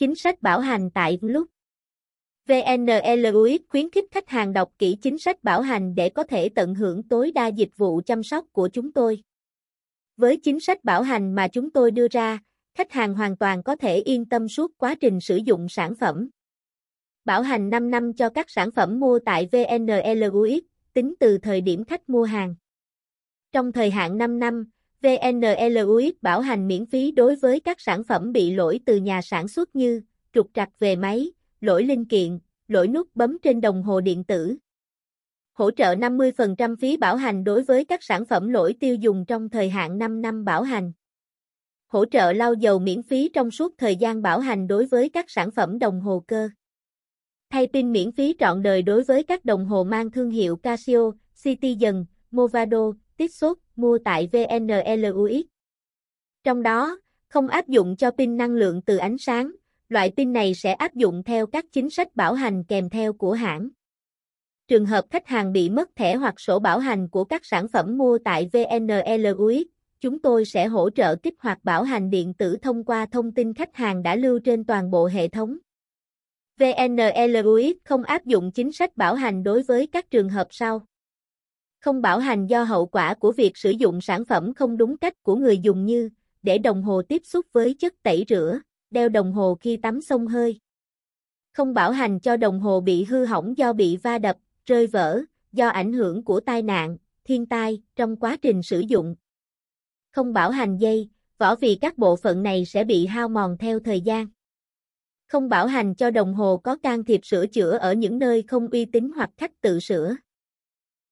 Chính sách bảo hành tại lúc VNLUX khuyến khích khách hàng đọc kỹ chính sách bảo hành để có thể tận hưởng tối đa dịch vụ chăm sóc của chúng tôi. Với chính sách bảo hành mà chúng tôi đưa ra, khách hàng hoàn toàn có thể yên tâm suốt quá trình sử dụng sản phẩm. Bảo hành 5 năm cho các sản phẩm mua tại VNLUX, tính từ thời điểm khách mua hàng. Trong thời hạn 5 năm, VNLUX bảo hành miễn phí đối với các sản phẩm bị lỗi từ nhà sản xuất như trục trặc về máy, lỗi linh kiện, lỗi nút bấm trên đồng hồ điện tử. Hỗ trợ 50% phí bảo hành đối với các sản phẩm lỗi tiêu dùng trong thời hạn 5 năm bảo hành. Hỗ trợ lau dầu miễn phí trong suốt thời gian bảo hành đối với các sản phẩm đồng hồ cơ. Thay pin miễn phí trọn đời đối với các đồng hồ mang thương hiệu Casio, Citizen, Movado, Tissot, mua tại VNLUX. Trong đó, không áp dụng cho pin năng lượng từ ánh sáng, loại pin này sẽ áp dụng theo các chính sách bảo hành kèm theo của hãng. Trường hợp khách hàng bị mất thẻ hoặc sổ bảo hành của các sản phẩm mua tại VNLUX, chúng tôi sẽ hỗ trợ kích hoạt bảo hành điện tử thông qua thông tin khách hàng đã lưu trên toàn bộ hệ thống. VNLUX không áp dụng chính sách bảo hành đối với các trường hợp sau. Không bảo hành do hậu quả của việc sử dụng sản phẩm không đúng cách của người dùng như để đồng hồ tiếp xúc với chất tẩy rửa, đeo đồng hồ khi tắm sông hơi. Không bảo hành cho đồng hồ bị hư hỏng do bị va đập, rơi vỡ, do ảnh hưởng của tai nạn, thiên tai trong quá trình sử dụng. Không bảo hành dây, vỏ vì các bộ phận này sẽ bị hao mòn theo thời gian. Không bảo hành cho đồng hồ có can thiệp sửa chữa ở những nơi không uy tín hoặc khách tự sửa.